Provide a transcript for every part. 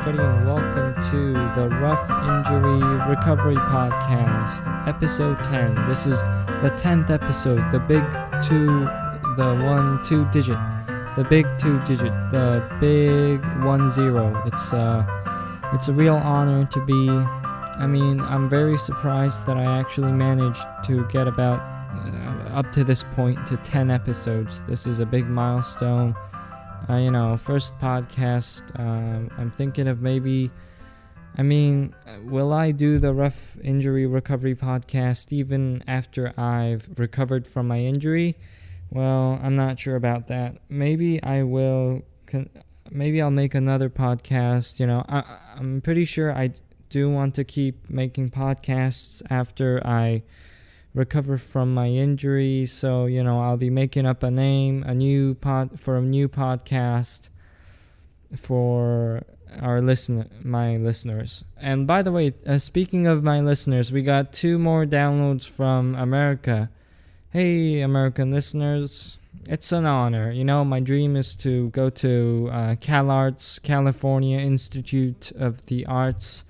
everybody, and welcome to the Rough Injury Recovery Podcast, episode 10. This is the 10th episode, the big two, the one, two digit, the big two digit, the big one zero. It's, uh, it's a real honor to be. I mean, I'm very surprised that I actually managed to get about uh, up to this point to 10 episodes. This is a big milestone uh, you know, first podcast. Um, I'm thinking of maybe. I mean, will I do the rough injury recovery podcast even after I've recovered from my injury? Well, I'm not sure about that. Maybe I will. Con- maybe I'll make another podcast. You know, I, I'm pretty sure I do want to keep making podcasts after I recover from my injury. So, you know, I'll be making up a name, a new pod for a new podcast for our listener, my listeners. And by the way, uh, speaking of my listeners, we got two more downloads from America. Hey, American listeners. It's an honor. You know, my dream is to go to uh, CalArts, California Institute of the Arts,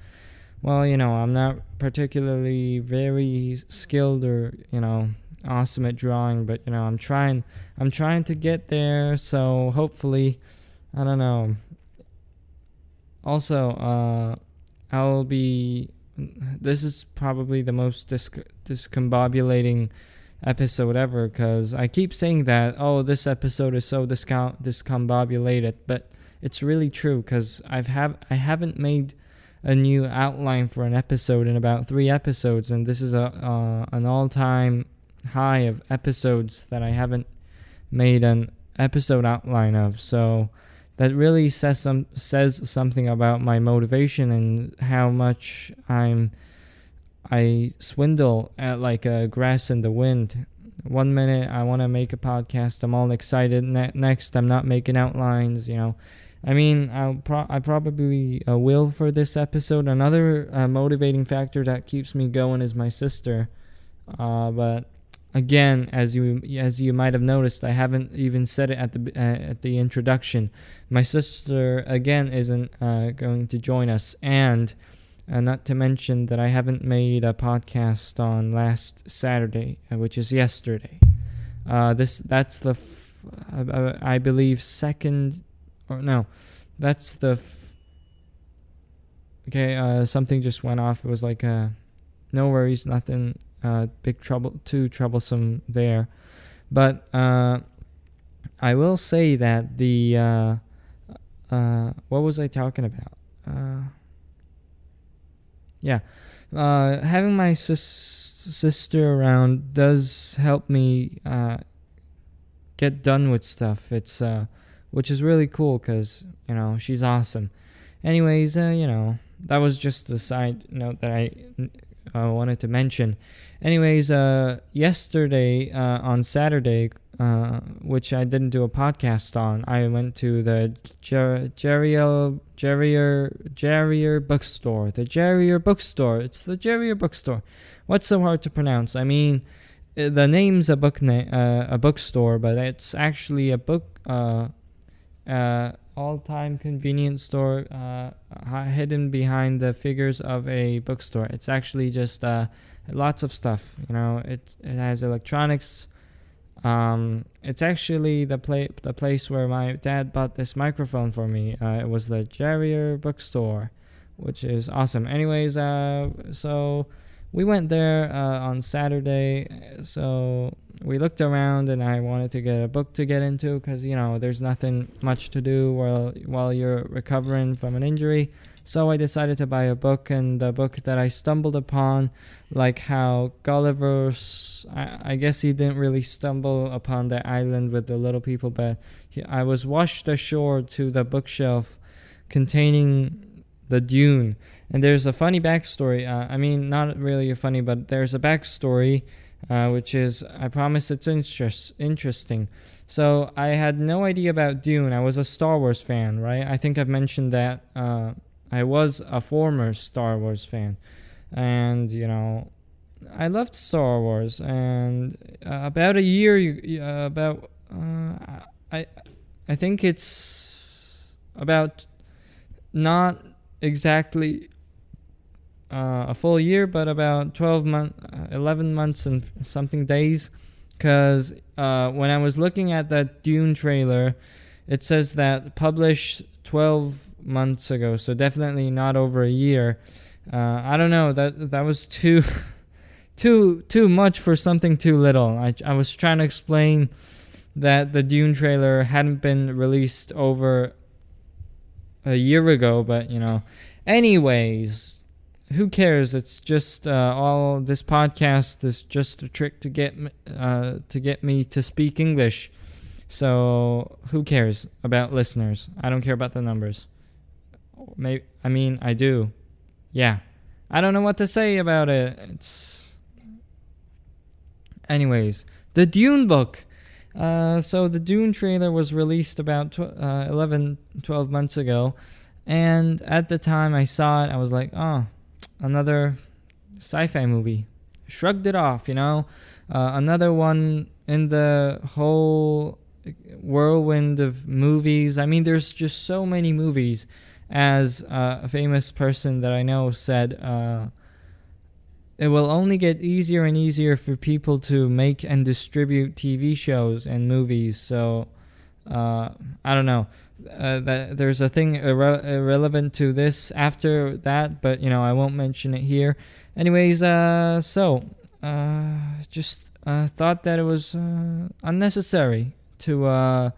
well, you know, I'm not particularly very skilled or, you know, awesome at drawing, but you know, I'm trying I'm trying to get there, so hopefully, I don't know. Also, uh I'll be this is probably the most disc- discombobulating episode ever because I keep saying that, oh, this episode is so discount discombobulated, but it's really true because I've have I haven't made a new outline for an episode in about three episodes, and this is a uh, an all time high of episodes that I haven't made an episode outline of. So that really says some says something about my motivation and how much I'm I swindle at like a grass in the wind. One minute I want to make a podcast, I'm all excited. Ne- next, I'm not making outlines. You know, I mean, I'll pro- I probably uh, will for this episode. Another uh, motivating factor that keeps me going is my sister. Uh, but again, as you as you might have noticed, I haven't even said it at the uh, at the introduction. My sister again isn't uh, going to join us, and uh, not to mention that I haven't made a podcast on last Saturday, which is yesterday. this that's the f- I believe second or no, that's the. Okay, uh, something just went off. It was like, uh, no worries, nothing, uh, big trouble, too troublesome there. But uh, I will say that the, uh, uh, what was I talking about? Uh, yeah, uh, having my sis- sister around does help me uh, get done with stuff. It's uh, which is really cool because you know she's awesome. Anyways, uh, you know that was just a side note that I uh, wanted to mention. Anyways, uh, yesterday uh, on Saturday, uh, which I didn't do a podcast on, I went to the Ger- Jerrier Jerrier Jerrier bookstore. The Jerrier bookstore. It's the Jerrier bookstore. What's so hard to pronounce? I mean, uh, the name's a book na- uh, a bookstore, but it's actually a book uh, all-time convenience store uh, hidden behind the figures of a bookstore. It's actually just uh, lots of stuff. You know, it it has electronics. Um, it's actually the play the place where my dad bought this microphone for me. Uh, it was the Jerrier bookstore, which is awesome. Anyways, uh, so we went there uh, on Saturday. So we looked around and I wanted to get a book to get into because you know there's nothing much to do while while you're recovering from an injury. So I decided to buy a book, and the book that I stumbled upon, like how Gulliver's, I, I guess he didn't really stumble upon the island with the little people, but he, I was washed ashore to the bookshelf containing the dune. And there's a funny backstory. Uh, I mean, not really a funny, but there's a backstory uh, which is, I promise it's interest, interesting. So I had no idea about Dune. I was a Star Wars fan, right? I think I've mentioned that uh, I was a former Star Wars fan. And, you know, I loved Star Wars. And uh, about a year, uh, about, uh, I, I think it's about not exactly uh, a full year, but about 12 months, uh, 11 months and something days. Because uh, when I was looking at that Dune trailer, it says that published 12 months ago, so definitely not over a year. Uh, I don't know. That that was too, too too much for something too little. I I was trying to explain that the Dune trailer hadn't been released over a year ago, but you know. Anyways, who cares? It's just uh, all this podcast is just a trick to get uh, to get me to speak English. So who cares about listeners? I don't care about the numbers. Maybe I mean I do. Yeah. I don't know what to say about it. It's Anyways, the Dune book. Uh, so the Dune trailer was released about tw- uh, 11, 12 months ago, and at the time I saw it, I was like, oh, another sci-fi movie. Shrugged it off, you know. Uh, another one in the whole whirlwind of movies. I mean, there's just so many movies. As uh, a famous person that I know said, uh, it will only get easier and easier for people to make and distribute TV shows and movies. So, uh, I don't know. Uh, that there's a thing irre- irrelevant to this after that, but you know I won't mention it here. Anyways, uh, so uh, just uh, thought that it was uh, unnecessary to uh,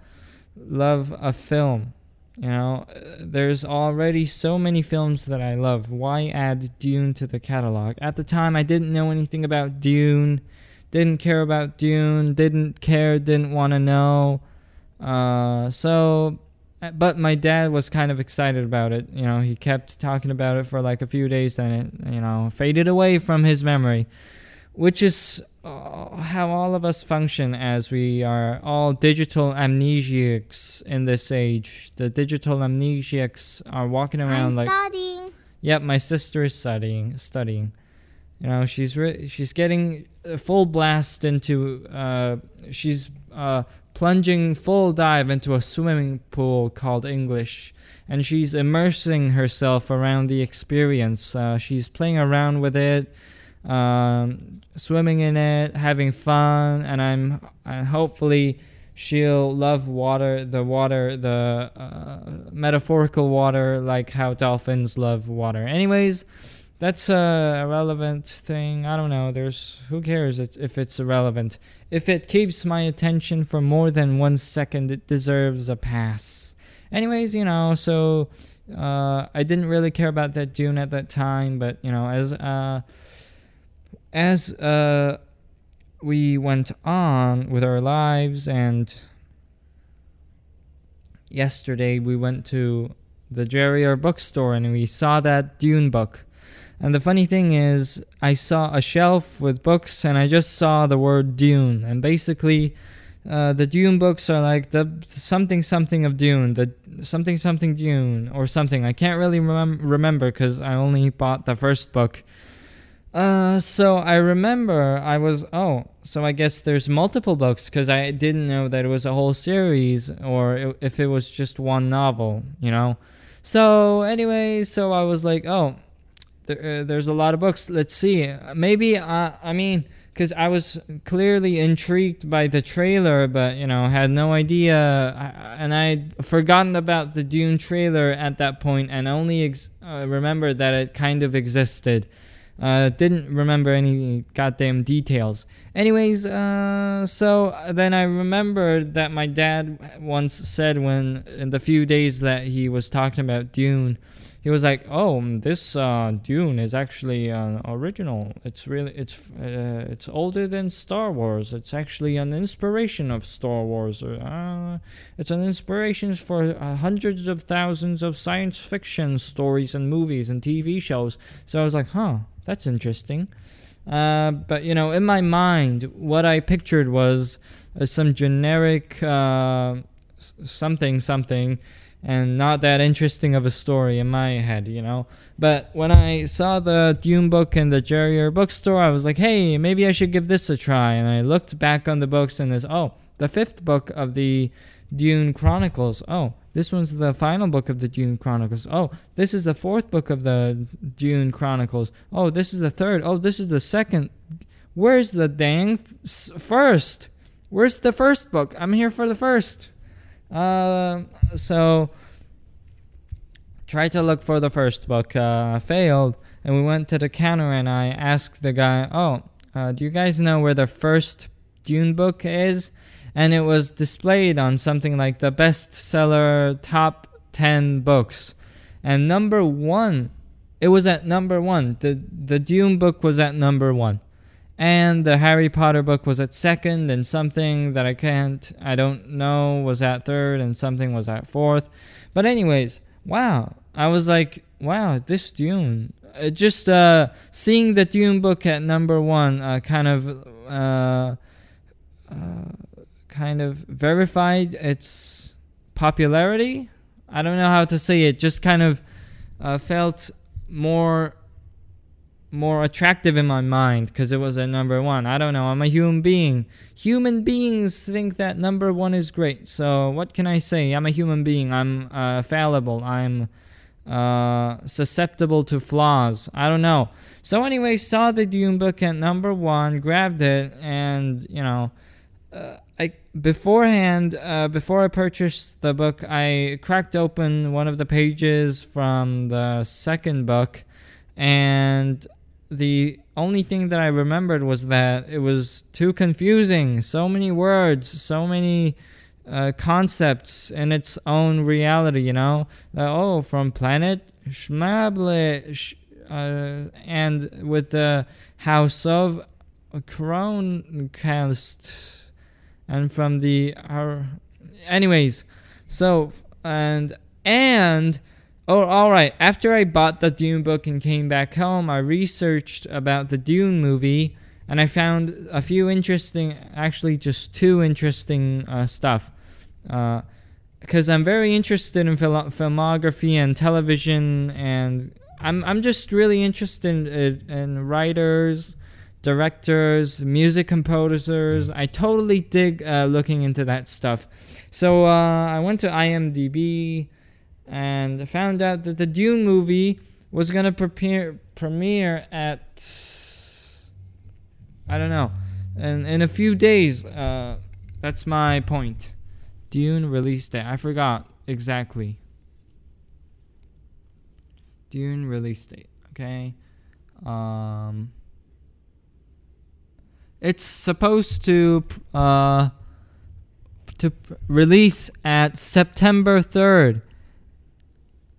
love a film. You know, there's already so many films that I love. Why add Dune to the catalog? At the time, I didn't know anything about Dune, didn't care about Dune, didn't care, didn't want to know. Uh, so, but my dad was kind of excited about it. You know, he kept talking about it for like a few days, then it, you know, faded away from his memory, which is uh, how all of us function as we are all digital amnesiacs in this age. The digital amnesiacs are walking around I'm like. studying. Yep, my sister is studying. Studying. You know, she's re- she's getting a full blast into. Uh, she's uh, plunging full dive into a swimming pool called English, and she's immersing herself around the experience. Uh, she's playing around with it um, swimming in it, having fun, and I'm and hopefully she'll love water, the water, the uh, metaphorical water, like how dolphins love water. Anyways, that's a relevant thing. I don't know. There's who cares if it's irrelevant. If it keeps my attention for more than one second, it deserves a pass. Anyways, you know, so uh, I didn't really care about that Dune at that time, but you know, as uh, as uh, we went on with our lives, and yesterday we went to the Jerry bookstore and we saw that Dune book. And the funny thing is, I saw a shelf with books and I just saw the word Dune. And basically, uh, the Dune books are like the something something of Dune, the something something Dune, or something. I can't really remem- remember because I only bought the first book. Uh, so I remember I was oh, so I guess there's multiple books because I didn't know that it was a whole series or if it was just one novel, you know. So anyway, so I was like, oh, there, uh, there's a lot of books. Let's see. Maybe uh, I mean, because I was clearly intrigued by the trailer, but you know, had no idea, and I'd forgotten about the Dune trailer at that point, and only ex- uh, remembered that it kind of existed. Uh, didn't remember any goddamn details. Anyways, uh, so then I remembered that my dad once said when in the few days that he was talking about Dune, he was like, "Oh, this uh, Dune is actually uh, original. It's really it's uh, it's older than Star Wars. It's actually an inspiration of Star Wars. Uh, it's an inspiration for uh, hundreds of thousands of science fiction stories and movies and TV shows." So I was like, "Huh." That's interesting. Uh, but you know, in my mind, what I pictured was uh, some generic something something, and not that interesting of a story in my head, you know. But when I saw the Dune book in the Jerry bookstore, I was like, hey, maybe I should give this a try. And I looked back on the books, and there's oh, the fifth book of the Dune Chronicles. Oh, this one's the final book of the Dune Chronicles. Oh, this is the fourth book of the Dune Chronicles. Oh, this is the third. Oh, this is the second. Where's the dang th- first? Where's the first book? I'm here for the first. Uh, so tried to look for the first book, uh, failed, and we went to the counter and I asked the guy, "Oh, uh, do you guys know where the first Dune book is?" And it was displayed on something like the bestseller top ten books, and number one, it was at number one. the The Dune book was at number one and the Harry Potter book was at second, and something that I can't, I don't know, was at third, and something was at fourth. But anyways, wow, I was like, wow, this Dune. Uh, just uh, seeing the Dune book at number one, uh, kind of, uh, uh, kind of verified its popularity. I don't know how to say it. Just kind of uh, felt more more attractive in my mind because it was at number one. I don't know. I'm a human being. Human beings think that number one is great. So what can I say? I'm a human being. I'm uh, fallible. I'm uh, susceptible to flaws. I don't know. So anyway, saw the Dune book at number one, grabbed it, and you know, uh, I beforehand, uh, before I purchased the book, I cracked open one of the pages from the second book, and the only thing that I remembered was that it was too confusing. So many words, so many uh, concepts in its own reality, you know? Uh, oh, from planet Schmable, sh- uh, and with the House of Crowncast, and from the. anyways, so, and, and Oh, alright. After I bought the Dune book and came back home, I researched about the Dune movie and I found a few interesting, actually, just two interesting uh, stuff. Because uh, I'm very interested in fil- filmography and television, and I'm, I'm just really interested in, in writers, directors, music composers. I totally dig uh, looking into that stuff. So uh, I went to IMDb and I found out that the Dune movie was gonna premiere premiere at I don't know, in in a few days. Uh, that's my point. Dune release date. I forgot exactly. Dune release date. Okay. Um. It's supposed to uh to release at September third.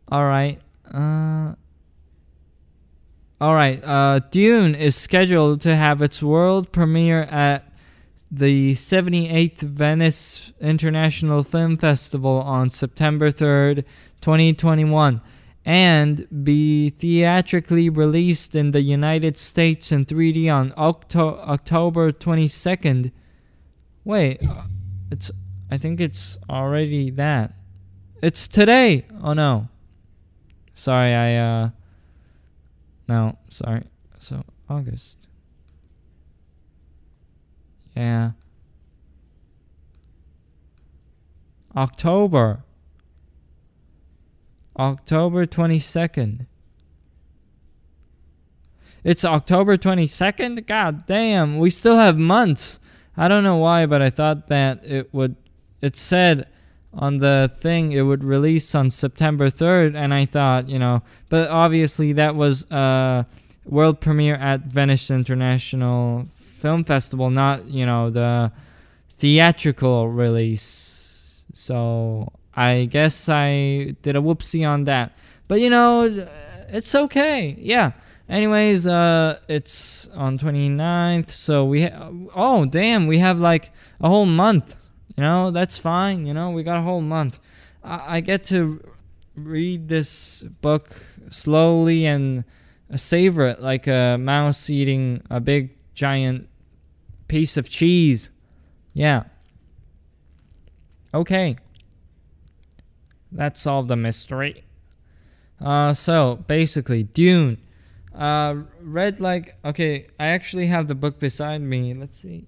All right. Uh, all right. Uh, Dune is scheduled to have its world premiere at the 78th Venice International Film Festival on September 3rd, 2021, and be theatrically released in the United States in 3D on Octo- October 22nd. Wait, it's I think it's already that. It's today. Oh no. Sorry, I, uh, no, sorry. So, August. Yeah. October. October 22nd. It's October 22nd? God damn, we still have months. I don't know why, but I thought that it would. It said on the thing it would release on September 3rd and I thought, you know, but obviously that was a world premiere at Venice International Film Festival, not, you know, the theatrical release. So, I guess I did a whoopsie on that. But you know, it's okay. Yeah. Anyways, uh it's on 29th, so we ha- oh damn, we have like a whole month you know, that's fine. You know, we got a whole month. I, I get to read this book slowly and savor it like a mouse eating a big giant piece of cheese. Yeah. Okay. That solved the mystery. Uh, so basically, Dune. Uh, read like okay. I actually have the book beside me. Let's see.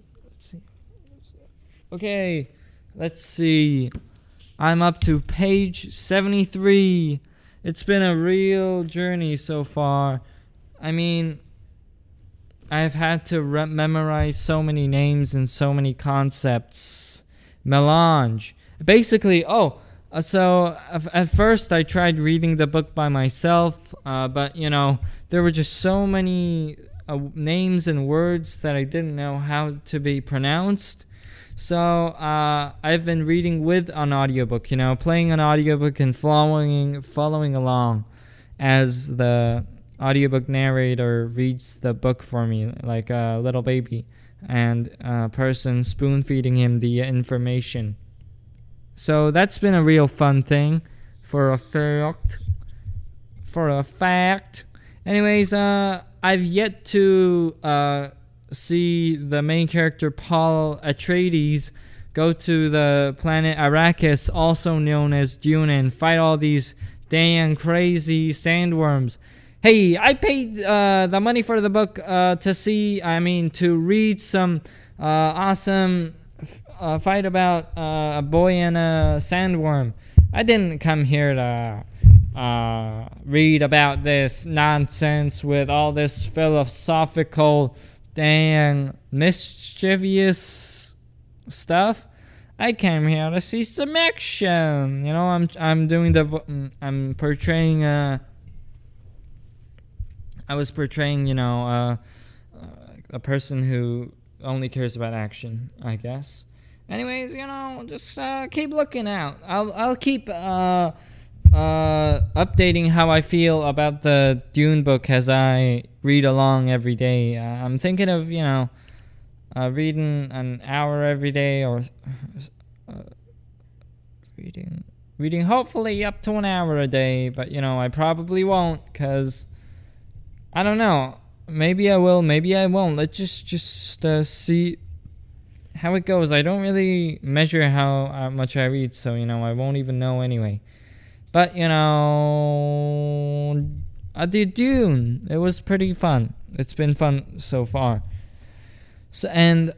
Okay. Let's see. I'm up to page 73. It's been a real journey so far. I mean, I've had to re- memorize so many names and so many concepts. Melange. Basically, oh, uh, so at first I tried reading the book by myself, uh, but you know, there were just so many uh, names and words that I didn't know how to be pronounced. So uh, I've been reading with an audiobook, you know, playing an audiobook and following following along as the audiobook narrator reads the book for me like a little baby and a person spoon feeding him the information. So that's been a real fun thing for a fact. For a fact. Anyways, uh I've yet to uh see the main character Paul Atreides go to the planet Arrakis, also known as Dune, and fight all these damn crazy sandworms. Hey, I paid uh, the money for the book uh, to see, I mean, to read some uh, awesome uh, fight about uh, a boy and a sandworm. I didn't come here to uh, read about this nonsense with all this philosophical dang mischievous stuff. I came here to see some action. You know, I'm I'm doing the mm, I'm portraying uh I was portraying, you know, uh, a person who only cares about action, I guess. Anyways, you know, just uh, keep looking out. I'll I'll keep uh uh, updating how I feel about the Dune book as I read along every day. Uh, I'm thinking of, you know, uh, reading an hour every day or uh, reading reading hopefully up to an hour a day, but you know, I probably won't cuz I don't know. Maybe I will, maybe I won't. Let's just just uh, see how it goes. I don't really measure how much I read, so you know, I won't even know anyway. But you know, I did Dune. It was pretty fun. It's been fun so far. So and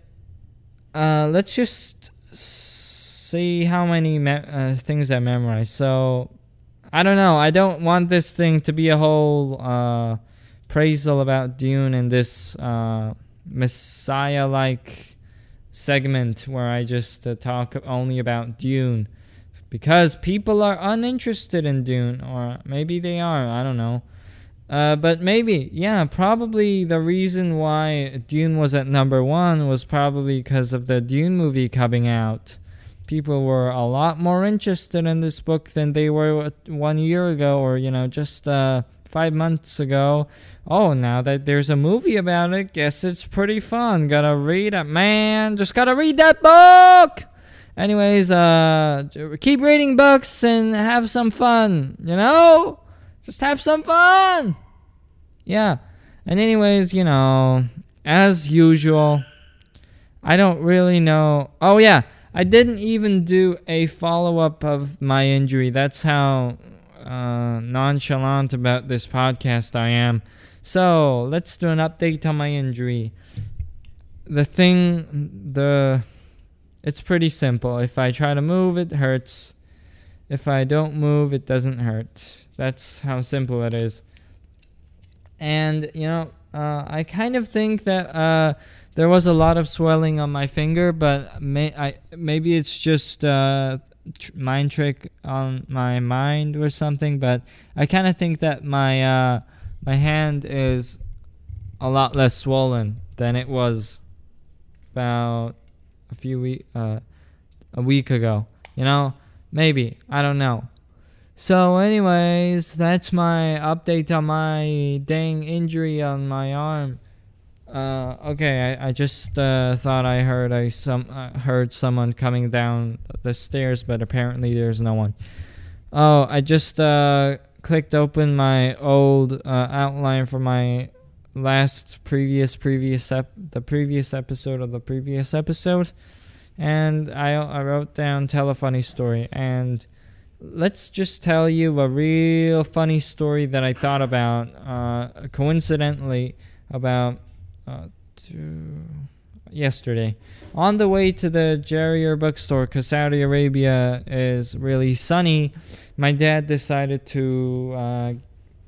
uh, let's just see how many me- uh, things I memorized. So I don't know. I don't want this thing to be a whole uh, praisal about Dune and this uh, Messiah-like segment where I just uh, talk only about Dune because people are uninterested in Dune, or maybe they are, I don't know. Uh, but maybe, yeah, probably the reason why Dune was at number one was probably because of the Dune movie coming out. People were a lot more interested in this book than they were one year ago, or, you know, just uh, five months ago. Oh, now that there's a movie about it, guess it's pretty fun. Gotta read it, man. Just gotta read that book! Anyways, uh, keep reading books and have some fun, you know? Just have some fun! Yeah. And, anyways, you know, as usual, I don't really know. Oh, yeah. I didn't even do a follow up of my injury. That's how uh, nonchalant about this podcast I am. So, let's do an update on my injury. The thing, the it's pretty simple. If I try to move, it hurts. If I don't move, it doesn't hurt. That's how simple it is. And, you know, uh, I kind of think that uh, there was a lot of swelling on my finger, but may, I, maybe it's just uh, tr- mind trick on my mind or something. But I kind of think that my uh, my hand is a lot less swollen than it was about a few week uh, a week ago. You know, maybe I don't know. So, anyways, that's my update on my dang injury on my arm. Uh, okay, I, I just uh, thought I heard I some uh, heard someone coming down the stairs, but apparently there's no one. Oh, I just uh, clicked open my old uh, outline for my last previous previous ep- the previous episode of the previous episode and I, I wrote down tell a funny story and let's just tell you a real funny story that I thought about uh, coincidentally about uh, yesterday. On the way to the Jarrier bookstore, because Saudi Arabia is really sunny, my dad decided to uh,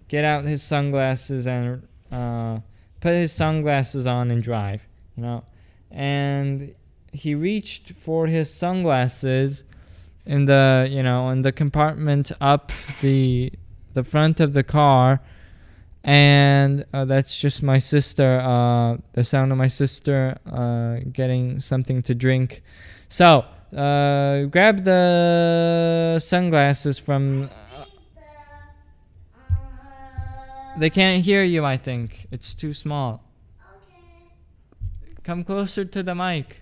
get out his sunglasses and uh, put his sunglasses on and drive, you know. And he reached for his sunglasses in the, you know, in the compartment up the the front of the car and uh, that's just my sister uh, the sound of my sister uh, getting something to drink so uh, grab the sunglasses from they can't hear you i think it's too small Okay. come closer to the mic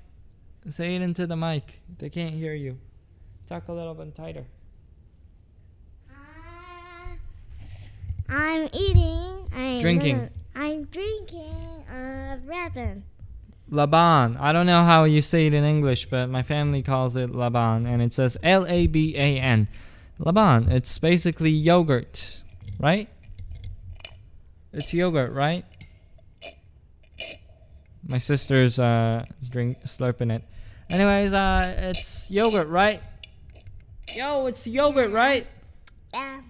say it into the mic they can't hear you talk a little bit tighter uh, I'm eating. I'm Drinking. I'm drinking a ramen. Laban. I don't know how you say it in English, but my family calls it Laban, and it says L A B A N. Laban. It's basically yogurt, right? It's yogurt, right? My sister's uh drink slurping it. Anyways, uh, it's yogurt, right? Yo, it's yogurt, right? Yeah.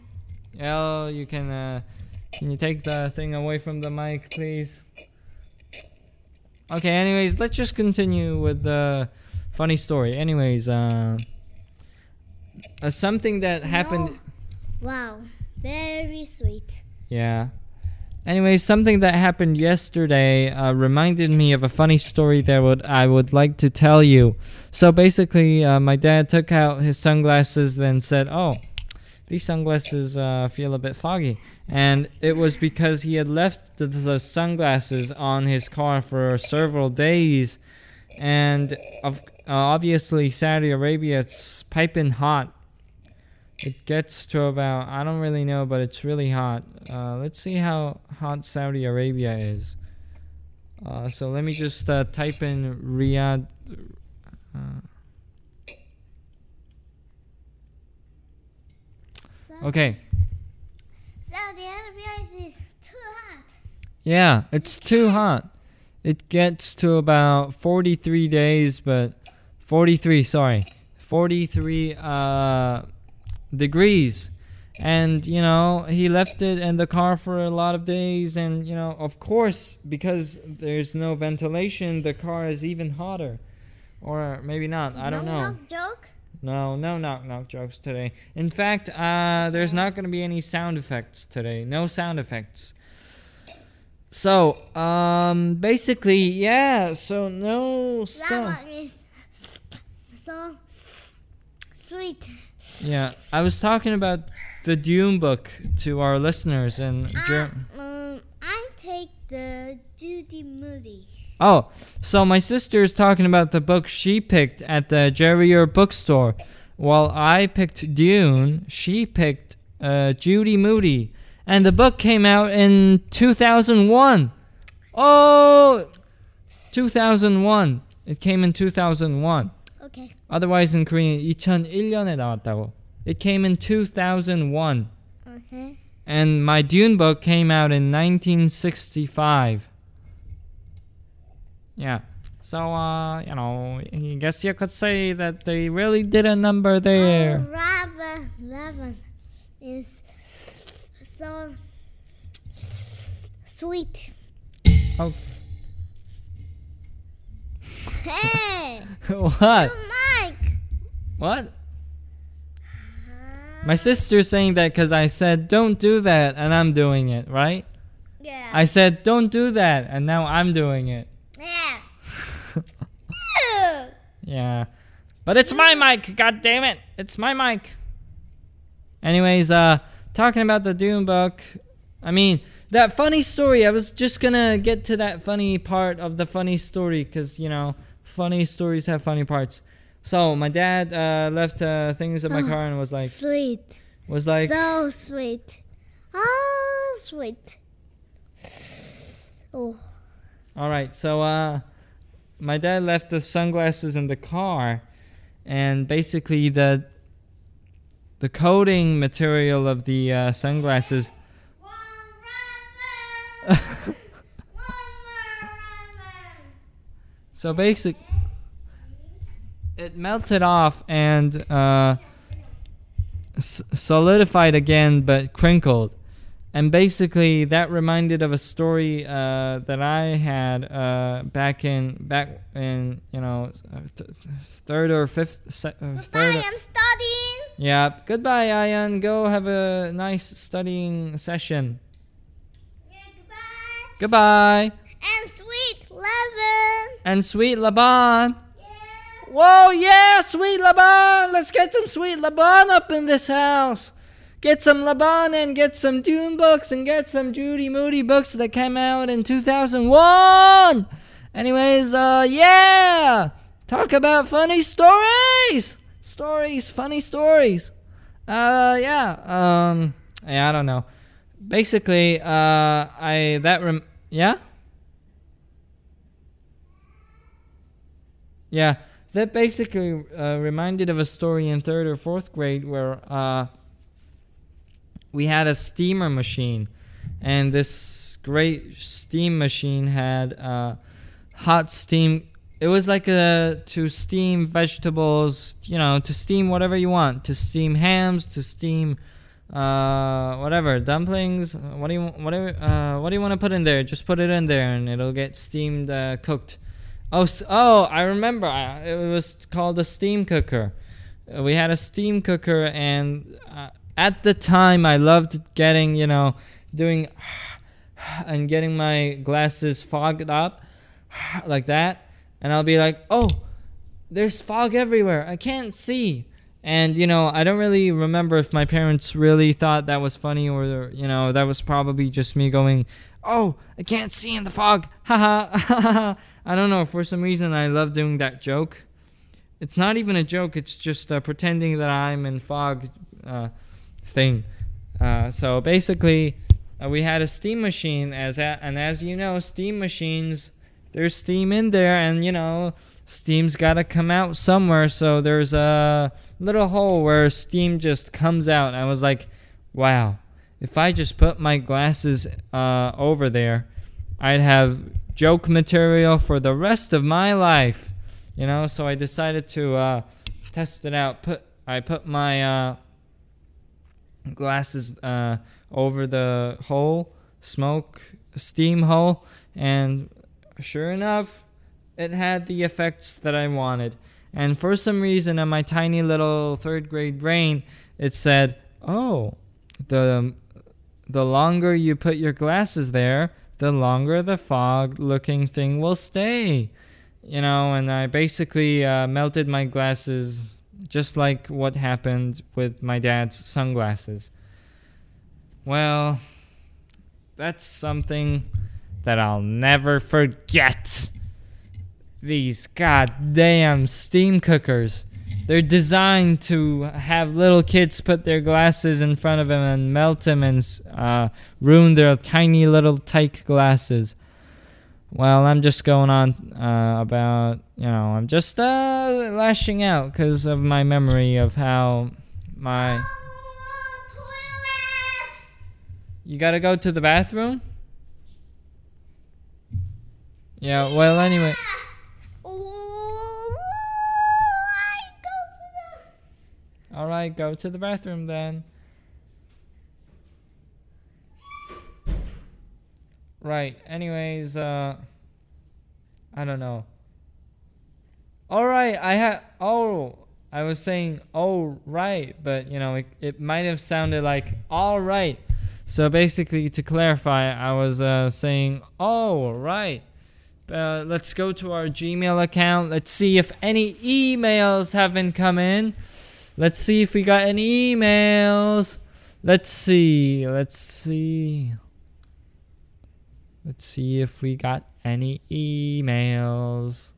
Yo, you can uh, can you take the thing away from the mic, please? Okay. Anyways, let's just continue with the funny story. Anyways, uh, uh something that happened. Wow. Very sweet. Yeah. Anyways, something that happened yesterday uh, reminded me of a funny story that would I would like to tell you. So basically, uh, my dad took out his sunglasses, then said, "Oh, these sunglasses uh, feel a bit foggy," and it was because he had left the, the sunglasses on his car for several days, and of, obviously Saudi Arabia it's piping hot. It gets to about I don't really know, but it's really hot. Uh, let's see how hot Saudi Arabia is. Uh, so let me just uh, type in Riyadh. Uh, okay. Saudi Arabia is too hot. Yeah, it's too hot. It gets to about 43 days, but 43, sorry. 43 uh, degrees. And, you know, he left it in the car for a lot of days. And, you know, of course, because there's no ventilation, the car is even hotter. Or maybe not. I don't know. no know. knock joke. No, no knock knock jokes today. In fact, uh, there's not going to be any sound effects today. No sound effects. So, um, basically, yeah. So no That stuff. one is so sweet. Yeah, I was talking about the Dune book to our listeners and. Ger- I, um, I take the Judy Moody. Oh, so my sister is talking about the book she picked at the Jerrier bookstore. While I picked Dune, she picked uh, Judy Moody. And the book came out in 2001. Oh! 2001. It came in 2001. Okay. Otherwise in Korean 2001년에 나왔다고. It came in 2001. Okay. And my Dune book came out in 1965. Yeah. So, uh, you know, I guess you could say that they really did a number there. Oh, ramen, ramen is so sweet. Oh. Hey, what? Mike. What? My sister's saying that because I said, don't do that, and I'm doing it, right? Yeah. I said, don't do that, and now I'm doing it. yeah. Yeah. But it's my mic, god damn it. It's my mic. Anyways, uh talking about the Dune book. I mean, that funny story, I was just gonna get to that funny part of the funny story because, you know, funny stories have funny parts. So my dad uh, left uh, things in my car and was like sweet. was like so sweet. Oh, sweet. Oh. All right, so uh, my dad left the sunglasses in the car, and basically the the coating material of the uh, sunglasses. One ramen. One more ramen. So basic, it melted off and uh, solidified again, but crinkled. And basically, that reminded of a story uh, that I had uh, back in back in you know th- third or fifth se- uh, third. Goodbye, I'm studying. Yeah. Goodbye, Ayan. Go have a nice studying session. Yeah, goodbye. Goodbye. And sweet Levin. And sweet Laban. Whoa, yeah, sweet Laban. Let's get some sweet Laban up in this house. Get some Laban and get some Dune books and get some Judy Moody books that came out in 2001. Anyways, uh, yeah. Talk about funny stories. Stories, funny stories. Uh, yeah. Um, yeah, I don't know. Basically, uh, I, that, rem- yeah? Yeah, that basically uh, reminded of a story in third or fourth grade where uh, we had a steamer machine, and this great steam machine had uh, hot steam. It was like a to steam vegetables, you know, to steam whatever you want, to steam hams, to steam uh, whatever dumplings. What do you whatever uh, what do you want to put in there? Just put it in there, and it'll get steamed, uh, cooked. Oh, oh, I remember. It was called a steam cooker. Uh, we had a steam cooker, and uh, at the time, I loved getting, you know, doing and getting my glasses fogged up like that. And I'll be like, oh, there's fog everywhere. I can't see. And, you know, I don't really remember if my parents really thought that was funny or, you know, that was probably just me going, oh, I can't see in the fog. Haha. I don't know. For some reason, I love doing that joke. It's not even a joke, it's just uh, pretending that I'm in fog uh, thing. Uh, so basically, uh, we had a steam machine, as a- and as you know, steam machines, there's steam in there, and you know, steam's got to come out somewhere. So there's a little hole where steam just comes out. I was like, wow, if I just put my glasses uh, over there, I'd have joke material for the rest of my life. You know, so I decided to uh, test it out. Put I put my uh, glasses uh, over the hole, smoke, steam hole, and sure enough, it had the effects that I wanted. And for some reason, in my tiny little third grade brain, it said, "Oh, the the longer you put your glasses there, the longer the fog-looking thing will stay." You know, and I basically uh, melted my glasses just like what happened with my dad's sunglasses. Well, that's something that I'll never forget. These goddamn steam cookers. They're designed to have little kids put their glasses in front of them and melt them and uh, ruin their tiny little tight glasses. Well, I'm just going on uh, about, you know, I'm just uh, lashing out because of my memory of how my. Oh. You gotta go to the bathroom? Yeah, well, anyway. Alright, go to the bathroom then. Right, anyways, uh. I don't know. Alright, I had. Oh, I was saying, oh, right, but you know, it, it might have sounded like, alright. So basically, to clarify, I was uh, saying, oh, right. Uh, let's go to our Gmail account. Let's see if any emails haven't come in. Let's see if we got any emails. Let's see. Let's see. Let's see if we got any emails.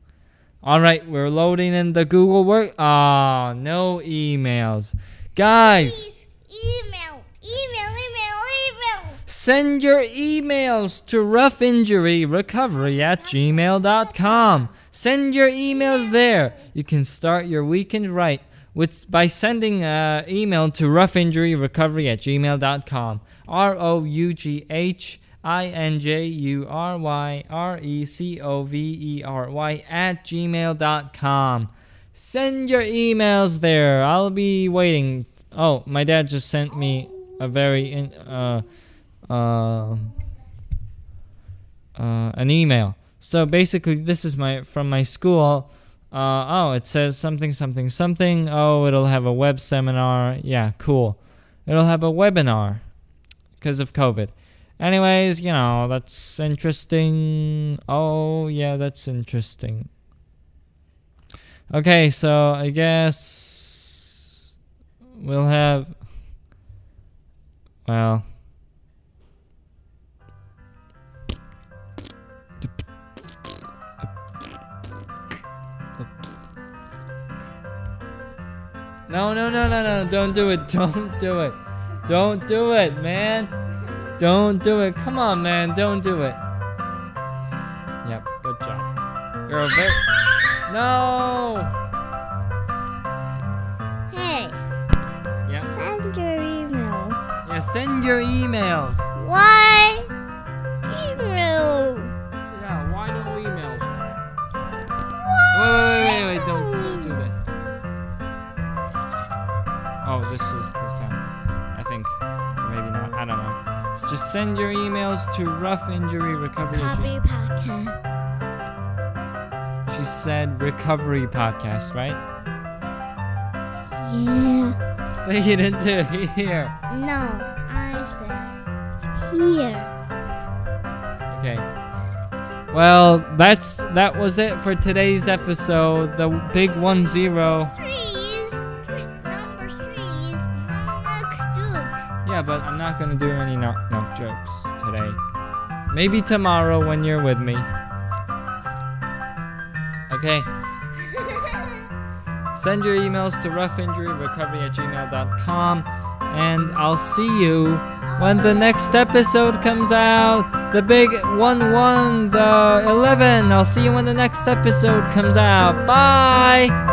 All right, we're loading in the Google work. Ah, no emails. Guys, Please, email, email, email, email. Send your emails to roughinjuryrecovery at gmail.com. Send your emails there. You can start your weekend right with by sending an email to roughinjuryrecovery at gmail.com. R O U G H I N J U R Y R E C O V E R Y at gmail.com. Send your emails there. I'll be waiting. Oh, my dad just sent me a very in, uh uh uh an email. So basically, this is my from my school. Uh, oh, it says something, something, something. Oh, it'll have a web seminar. Yeah, cool. It'll have a webinar because of COVID. Anyways, you know, that's interesting. Oh, yeah, that's interesting. Okay, so I guess we'll have. Well. No, no, no, no, no, don't do it. Don't do it. Don't do it, man. Don't do it. Come on, man. Don't do it. Yep, good job. You're a very. No! Hey, Yep. send your email. Yeah, send your emails. Why? Email. This was the sound. I think. Maybe not. I don't know. So just send your emails to Rough Injury Recovery. Recovery podcast. She said Recovery Podcast, right? Yeah. Say it into here. No, I said here. Okay. Well, that's that was it for today's episode. The big one zero. Gonna do any knock knock jokes today. Maybe tomorrow when you're with me. Okay. Send your emails to roughinjuryrecovery at gmail.com and I'll see you when the next episode comes out. The big 1 1, the 11. I'll see you when the next episode comes out. Bye!